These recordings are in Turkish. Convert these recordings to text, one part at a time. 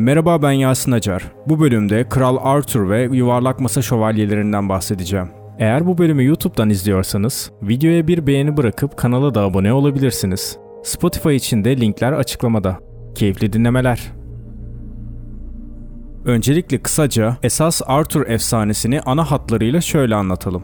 Merhaba ben Yasin Acar. Bu bölümde Kral Arthur ve Yuvarlak Masa Şövalyelerinden bahsedeceğim. Eğer bu bölümü YouTube'dan izliyorsanız, videoya bir beğeni bırakıp kanala da abone olabilirsiniz. Spotify için de linkler açıklamada. Keyifli dinlemeler. Öncelikle kısaca esas Arthur efsanesini ana hatlarıyla şöyle anlatalım.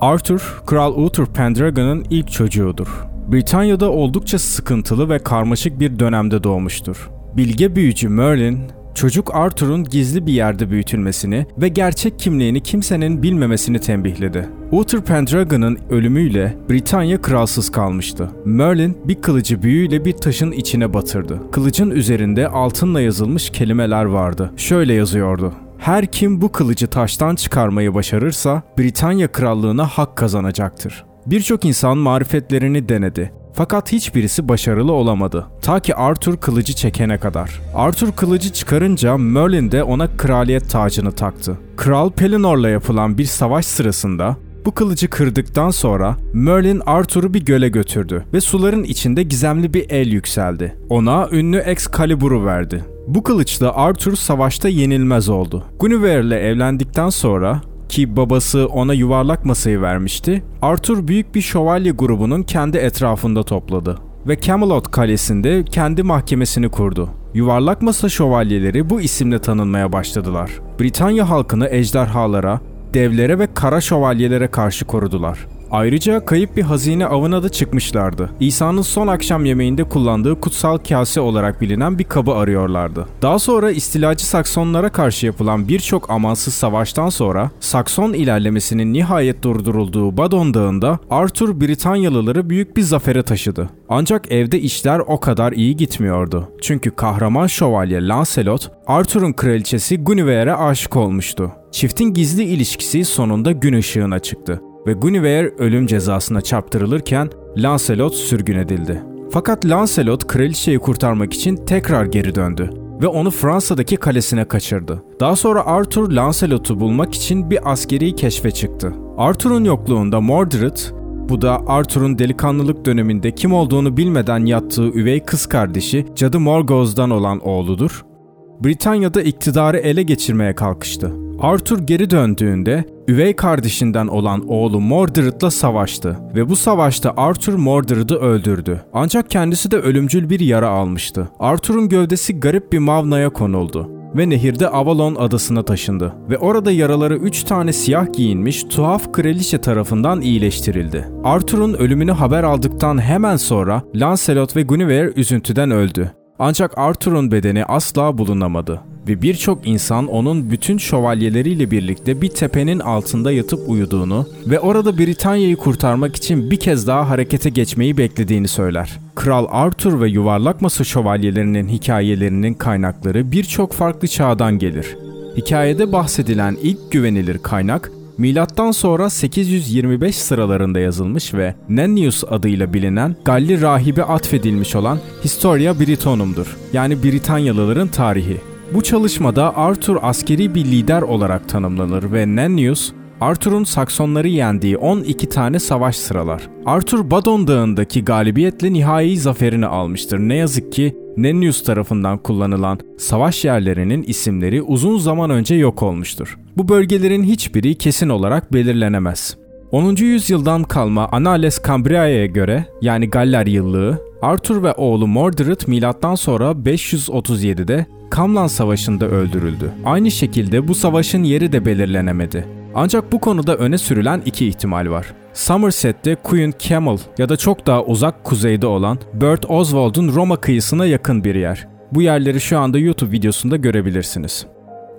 Arthur, Kral Uther Pendragon'ın ilk çocuğudur. Britanya'da oldukça sıkıntılı ve karmaşık bir dönemde doğmuştur. Bilge büyücü Merlin, çocuk Arthur'un gizli bir yerde büyütülmesini ve gerçek kimliğini kimsenin bilmemesini tembihledi. Uther Pendragon'ın ölümüyle Britanya kralsız kalmıştı. Merlin bir kılıcı büyüyle bir taşın içine batırdı. Kılıcın üzerinde altınla yazılmış kelimeler vardı. Şöyle yazıyordu. Her kim bu kılıcı taştan çıkarmayı başarırsa Britanya krallığına hak kazanacaktır. Birçok insan marifetlerini denedi. Fakat hiçbirisi başarılı olamadı. Ta ki Arthur kılıcı çekene kadar. Arthur kılıcı çıkarınca Merlin de ona kraliyet tacını taktı. Kral Pelinor'la yapılan bir savaş sırasında bu kılıcı kırdıktan sonra Merlin Arthur'u bir göle götürdü ve suların içinde gizemli bir el yükseldi. Ona ünlü Excalibur'u verdi. Bu kılıçla Arthur savaşta yenilmez oldu. Guinevere ile evlendikten sonra ki babası ona yuvarlak masayı vermişti, Arthur büyük bir şövalye grubunun kendi etrafında topladı ve Camelot kalesinde kendi mahkemesini kurdu. Yuvarlak masa şövalyeleri bu isimle tanınmaya başladılar. Britanya halkını ejderhalara, devlere ve kara şövalyelere karşı korudular. Ayrıca kayıp bir hazine avına da çıkmışlardı. İsa'nın son akşam yemeğinde kullandığı kutsal kase olarak bilinen bir kabı arıyorlardı. Daha sonra istilacı Saksonlara karşı yapılan birçok amansız savaştan sonra Sakson ilerlemesinin nihayet durdurulduğu Badon Dağı'nda Arthur Britanyalıları büyük bir zafere taşıdı. Ancak evde işler o kadar iyi gitmiyordu. Çünkü kahraman şövalye Lancelot, Arthur'un kraliçesi Guinevere'e aşık olmuştu. Çiftin gizli ilişkisi sonunda gün ışığına çıktı ve Guinevere ölüm cezasına çarptırılırken Lancelot sürgün edildi. Fakat Lancelot kraliçeyi kurtarmak için tekrar geri döndü ve onu Fransa'daki kalesine kaçırdı. Daha sonra Arthur Lancelot'u bulmak için bir askeri keşfe çıktı. Arthur'un yokluğunda Mordred, bu da Arthur'un delikanlılık döneminde kim olduğunu bilmeden yattığı üvey kız kardeşi Cadı Morgause'dan olan oğludur. Britanya'da iktidarı ele geçirmeye kalkıştı. Arthur geri döndüğünde üvey kardeşinden olan oğlu Mordred'la savaştı ve bu savaşta Arthur Mordred'ı öldürdü. Ancak kendisi de ölümcül bir yara almıştı. Arthur'un gövdesi garip bir mavnaya konuldu ve nehirde Avalon adasına taşındı ve orada yaraları 3 tane siyah giyinmiş tuhaf kraliçe tarafından iyileştirildi. Arthur'un ölümünü haber aldıktan hemen sonra Lancelot ve Guinevere üzüntüden öldü. Ancak Arthur'un bedeni asla bulunamadı ve birçok insan onun bütün şövalyeleriyle birlikte bir tepenin altında yatıp uyuduğunu ve orada Britanya'yı kurtarmak için bir kez daha harekete geçmeyi beklediğini söyler. Kral Arthur ve yuvarlak masa şövalyelerinin hikayelerinin kaynakları birçok farklı çağdan gelir. Hikayede bahsedilen ilk güvenilir kaynak Milattan sonra 825 sıralarında yazılmış ve Nennius adıyla bilinen Galli rahibe atfedilmiş olan Historia Britonum'dur. Yani Britanyalıların tarihi. Bu çalışmada Arthur askeri bir lider olarak tanımlanır ve Nennius, Arthur'un Saksonları yendiği 12 tane savaş sıralar. Arthur Badon Dağı'ndaki galibiyetle nihai zaferini almıştır. Ne yazık ki Nennius tarafından kullanılan savaş yerlerinin isimleri uzun zaman önce yok olmuştur. Bu bölgelerin hiçbiri kesin olarak belirlenemez. 10. yüzyıldan kalma Annales Cambriae'ye göre yani Galler yıllığı Arthur ve oğlu Mordred milattan sonra 537'de Kamlan Savaşı'nda öldürüldü. Aynı şekilde bu savaşın yeri de belirlenemedi. Ancak bu konuda öne sürülen iki ihtimal var. Somerset'te Queen Camel ya da çok daha uzak kuzeyde olan Bert Oswald'un Roma kıyısına yakın bir yer. Bu yerleri şu anda YouTube videosunda görebilirsiniz.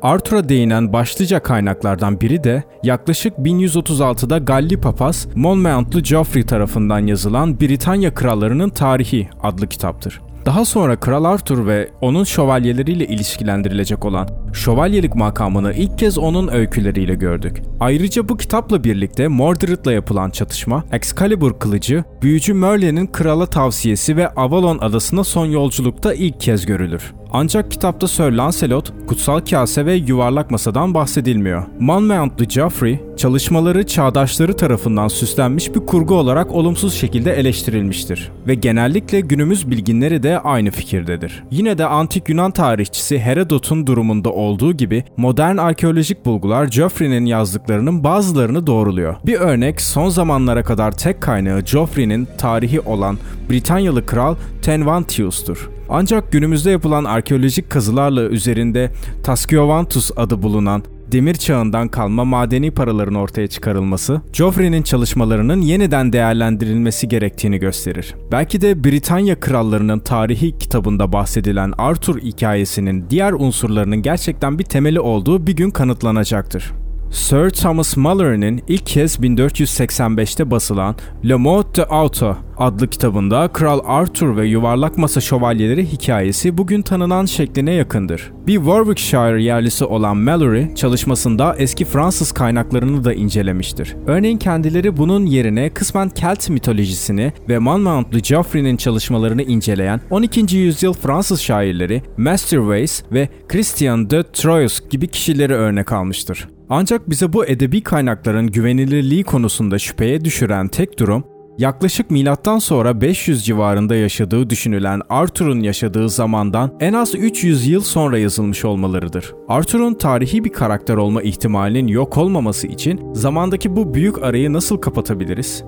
Arthur'a değinen başlıca kaynaklardan biri de yaklaşık 1136'da Galli papaz Monmouth'lu Geoffrey tarafından yazılan Britanya Krallarının Tarihi adlı kitaptır. Daha sonra Kral Arthur ve onun şövalyeleriyle ilişkilendirilecek olan şövalyelik makamını ilk kez onun öyküleriyle gördük. Ayrıca bu kitapla birlikte Mordred'la yapılan çatışma, Excalibur kılıcı, büyücü Merlin'in krala tavsiyesi ve Avalon adasına son yolculukta ilk kez görülür. Ancak kitapta Sir Lancelot, kutsal kase ve yuvarlak masadan bahsedilmiyor. Monmouth'lu Geoffrey, çalışmaları çağdaşları tarafından süslenmiş bir kurgu olarak olumsuz şekilde eleştirilmiştir ve genellikle günümüz bilginleri de aynı fikirdedir. Yine de antik Yunan tarihçisi Herodot'un durumunda olduğu gibi modern arkeolojik bulgular Geoffrey'nin yazdıklarının bazılarını doğruluyor. Bir örnek son zamanlara kadar tek kaynağı Geoffrey'nin tarihi olan Britanyalı kral Tenvantius'tur. Ancak günümüzde yapılan arkeolojik kazılarla üzerinde Tasciovantus adı bulunan demir çağından kalma madeni paraların ortaya çıkarılması, Joffrey'nin çalışmalarının yeniden değerlendirilmesi gerektiğini gösterir. Belki de Britanya krallarının tarihi kitabında bahsedilen Arthur hikayesinin diğer unsurlarının gerçekten bir temeli olduğu bir gün kanıtlanacaktır. Sir Thomas Mallory'nin ilk kez 1485'te basılan Le Mot de Auto adlı kitabında Kral Arthur ve Yuvarlak Masa Şövalyeleri hikayesi bugün tanınan şekline yakındır. Bir Warwickshire yerlisi olan Mallory çalışmasında eski Fransız kaynaklarını da incelemiştir. Örneğin kendileri bunun yerine kısmen Kelt mitolojisini ve Monmouth'lu Geoffrey'nin çalışmalarını inceleyen 12. yüzyıl Fransız şairleri Master Wace ve Christian de Troyes gibi kişileri örnek almıştır. Ancak bize bu edebi kaynakların güvenilirliği konusunda şüpheye düşüren tek durum, yaklaşık milattan sonra 500 civarında yaşadığı düşünülen Arthur'un yaşadığı zamandan en az 300 yıl sonra yazılmış olmalarıdır. Arthur'un tarihi bir karakter olma ihtimalinin yok olmaması için zamandaki bu büyük arayı nasıl kapatabiliriz?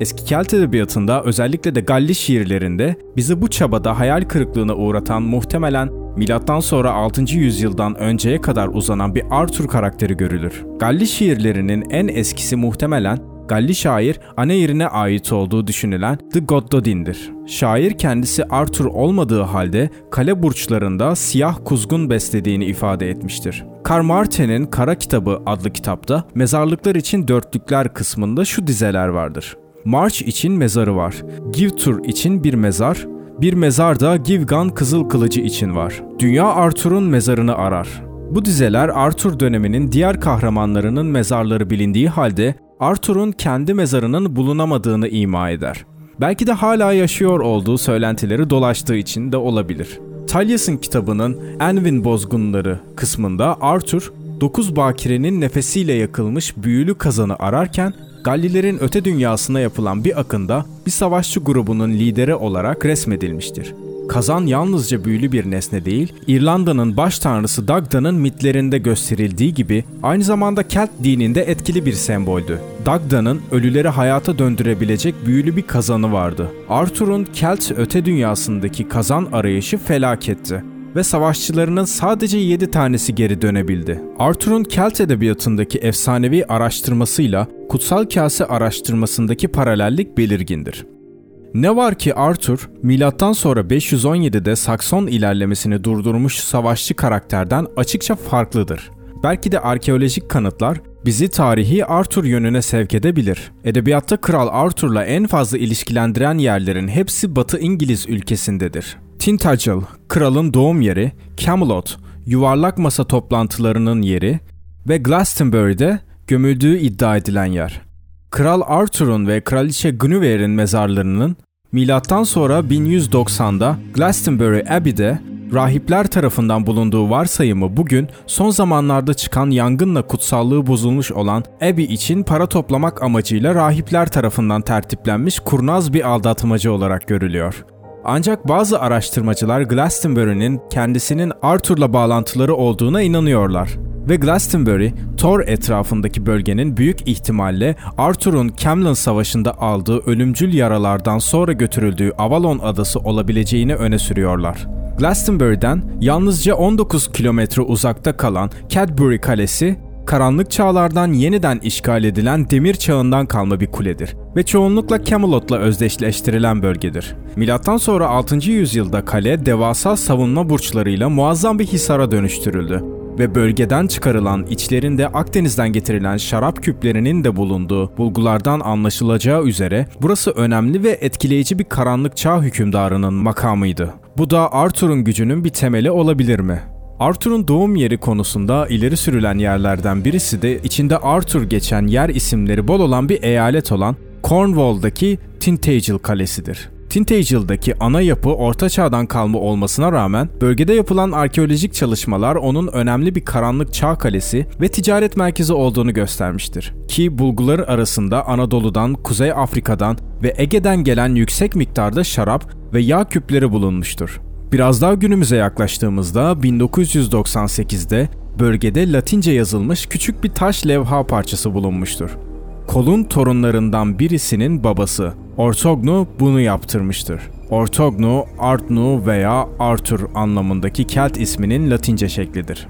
Eski Kelt edebiyatında özellikle de Galli şiirlerinde bizi bu çabada hayal kırıklığına uğratan muhtemelen milattan sonra 6. yüzyıldan önceye kadar uzanan bir Arthur karakteri görülür. Galli şiirlerinin en eskisi muhtemelen Galli şair Anehir'ine ait olduğu düşünülen The Goddodin'dir. Şair kendisi Arthur olmadığı halde kale burçlarında siyah kuzgun beslediğini ifade etmiştir. Karl Martin'in Kara Kitabı adlı kitapta mezarlıklar için dörtlükler kısmında şu dizeler vardır. March için mezarı var. Givtur için bir mezar, bir mezar da Givgan Kızıl Kılıcı için var. Dünya Arthur'un mezarını arar. Bu dizeler Arthur döneminin diğer kahramanlarının mezarları bilindiği halde Arthur'un kendi mezarının bulunamadığını ima eder. Belki de hala yaşıyor olduğu söylentileri dolaştığı için de olabilir. Talyas'ın kitabının Envin Bozgunları kısmında Arthur, dokuz bakirenin nefesiyle yakılmış büyülü kazanı ararken Gallilerin öte dünyasına yapılan bir akında bir savaşçı grubunun lideri olarak resmedilmiştir. Kazan yalnızca büyülü bir nesne değil, İrlanda'nın baş tanrısı Dagda'nın mitlerinde gösterildiği gibi aynı zamanda Kelt dininde etkili bir semboldü. Dagda'nın ölüleri hayata döndürebilecek büyülü bir kazanı vardı. Arthur'un Kelt öte dünyasındaki kazan arayışı felaketti ve savaşçılarının sadece 7 tanesi geri dönebildi. Arthur'un Kelt edebiyatındaki efsanevi araştırmasıyla Kutsal Kase araştırmasındaki paralellik belirgindir. Ne var ki Arthur, milattan sonra 517'de Sakson ilerlemesini durdurmuş savaşçı karakterden açıkça farklıdır. Belki de arkeolojik kanıtlar bizi tarihi Arthur yönüne sevk edebilir. Edebiyatta Kral Arthur'la en fazla ilişkilendiren yerlerin hepsi Batı İngiliz ülkesindedir. Tintagel, kralın doğum yeri, Camelot, yuvarlak masa toplantılarının yeri ve Glastonbury'de gömüldüğü iddia edilen yer. Kral Arthur'un ve Kraliçe Guinevere'in mezarlarının milattan sonra 1190'da Glastonbury Abbey'de rahipler tarafından bulunduğu varsayımı bugün son zamanlarda çıkan yangınla kutsallığı bozulmuş olan Abbey için para toplamak amacıyla rahipler tarafından tertiplenmiş kurnaz bir aldatmacı olarak görülüyor. Ancak bazı araştırmacılar Glastonbury'nin kendisinin Arthur'la bağlantıları olduğuna inanıyorlar. Ve Glastonbury, Thor etrafındaki bölgenin büyük ihtimalle Arthur'un Camlan Savaşı'nda aldığı ölümcül yaralardan sonra götürüldüğü Avalon adası olabileceğini öne sürüyorlar. Glastonbury'den yalnızca 19 kilometre uzakta kalan Cadbury Kalesi, karanlık çağlardan yeniden işgal edilen demir çağından kalma bir kuledir ve çoğunlukla Camelot'la özdeşleştirilen bölgedir. Milattan sonra 6. yüzyılda kale devasa savunma burçlarıyla muazzam bir hisara dönüştürüldü ve bölgeden çıkarılan içlerinde Akdeniz'den getirilen şarap küplerinin de bulunduğu bulgulardan anlaşılacağı üzere burası önemli ve etkileyici bir karanlık çağ hükümdarının makamıydı. Bu da Arthur'un gücünün bir temeli olabilir mi? Arthur'un doğum yeri konusunda ileri sürülen yerlerden birisi de içinde Arthur geçen yer isimleri bol olan bir eyalet olan Cornwall'daki Tintagel Kalesi'dir. Tintagel'daki ana yapı Orta Çağ'dan kalma olmasına rağmen bölgede yapılan arkeolojik çalışmalar onun önemli bir karanlık çağ kalesi ve ticaret merkezi olduğunu göstermiştir. Ki bulguları arasında Anadolu'dan, Kuzey Afrika'dan ve Ege'den gelen yüksek miktarda şarap ve yağ küpleri bulunmuştur. Biraz daha günümüze yaklaştığımızda 1998'de bölgede Latince yazılmış küçük bir taş levha parçası bulunmuştur. Kol'un torunlarından birisinin babası Ortognu bunu yaptırmıştır. Ortognu, Artnu veya Arthur anlamındaki Kelt isminin Latince şeklidir.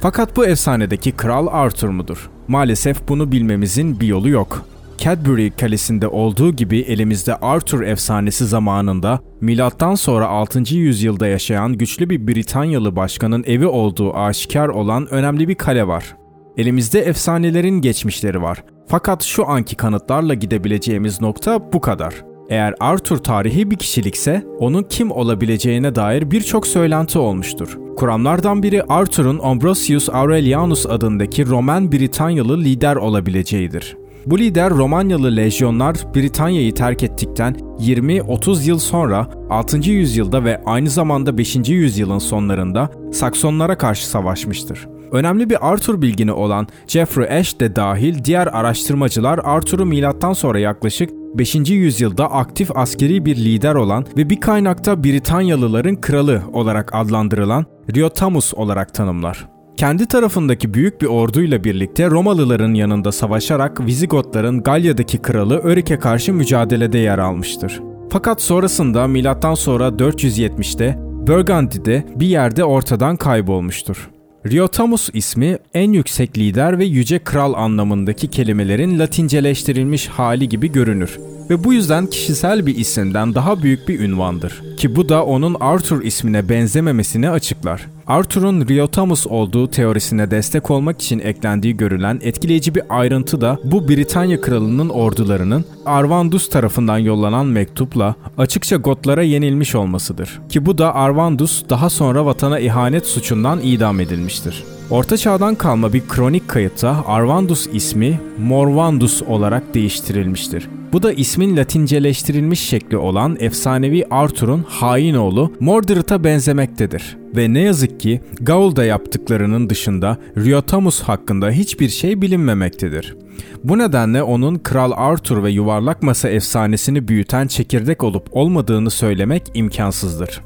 Fakat bu efsanedeki kral Arthur mudur? Maalesef bunu bilmemizin bir yolu yok. Cadbury Kalesi'nde olduğu gibi elimizde Arthur efsanesi zamanında milattan sonra 6. yüzyılda yaşayan güçlü bir Britanyalı başkanın evi olduğu aşikar olan önemli bir kale var. Elimizde efsanelerin geçmişleri var. Fakat şu anki kanıtlarla gidebileceğimiz nokta bu kadar. Eğer Arthur tarihi bir kişilikse onun kim olabileceğine dair birçok söylenti olmuştur. Kuramlardan biri Arthur'un Ambrosius Aurelianus adındaki Roman Britanyalı lider olabileceğidir. Bu lider Romanyalı lejyonlar Britanya'yı terk ettikten 20-30 yıl sonra 6. yüzyılda ve aynı zamanda 5. yüzyılın sonlarında Saksonlara karşı savaşmıştır. Önemli bir Arthur bilgini olan Geoffrey Ash de dahil diğer araştırmacılar Arthur'u milattan sonra yaklaşık 5. yüzyılda aktif askeri bir lider olan ve bir kaynakta Britanyalıların kralı olarak adlandırılan Riotamus olarak tanımlar. Kendi tarafındaki büyük bir orduyla birlikte Romalıların yanında savaşarak Vizigotların Galya'daki kralı Örik'e karşı mücadelede yer almıştır. Fakat sonrasında milattan sonra 470'te Burgundy'de bir yerde ortadan kaybolmuştur. Riotamus ismi en yüksek lider ve yüce kral anlamındaki kelimelerin latinceleştirilmiş hali gibi görünür ve bu yüzden kişisel bir isimden daha büyük bir ünvandır. Ki bu da onun Arthur ismine benzememesini açıklar. Arthur'un Riotamus olduğu teorisine destek olmak için eklendiği görülen etkileyici bir ayrıntı da bu Britanya kralının ordularının Arvandus tarafından yollanan mektupla açıkça Gotlara yenilmiş olmasıdır. Ki bu da Arvandus daha sonra vatana ihanet suçundan idam edilmiştir. Orta çağdan kalma bir kronik kayıtta Arvandus ismi Morvandus olarak değiştirilmiştir. Bu da ismin latinceleştirilmiş şekli olan efsanevi Arthur'un hain oğlu Mordred'a benzemektedir. Ve ne yazık ki Gaul'da yaptıklarının dışında Riotamus hakkında hiçbir şey bilinmemektedir. Bu nedenle onun Kral Arthur ve yuvarlak masa efsanesini büyüten çekirdek olup olmadığını söylemek imkansızdır.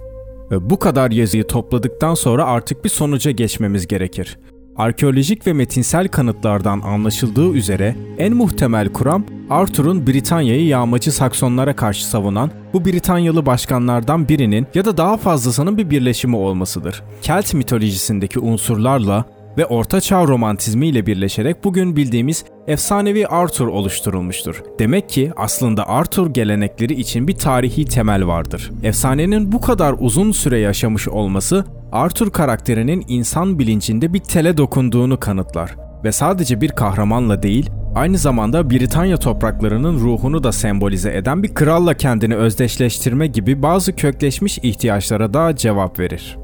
Bu kadar yazıyı topladıktan sonra artık bir sonuca geçmemiz gerekir. Arkeolojik ve metinsel kanıtlardan anlaşıldığı üzere en muhtemel kuram Arthur'un Britanya'yı yağmacı Saksonlara karşı savunan bu Britanyalı başkanlardan birinin ya da daha fazlasının bir birleşimi olmasıdır. Kelt mitolojisindeki unsurlarla ve Orta Çağ romantizmi ile birleşerek bugün bildiğimiz efsanevi Arthur oluşturulmuştur. Demek ki aslında Arthur gelenekleri için bir tarihi temel vardır. Efsanenin bu kadar uzun süre yaşamış olması Arthur karakterinin insan bilincinde bir tele dokunduğunu kanıtlar ve sadece bir kahramanla değil, aynı zamanda Britanya topraklarının ruhunu da sembolize eden bir kralla kendini özdeşleştirme gibi bazı kökleşmiş ihtiyaçlara da cevap verir.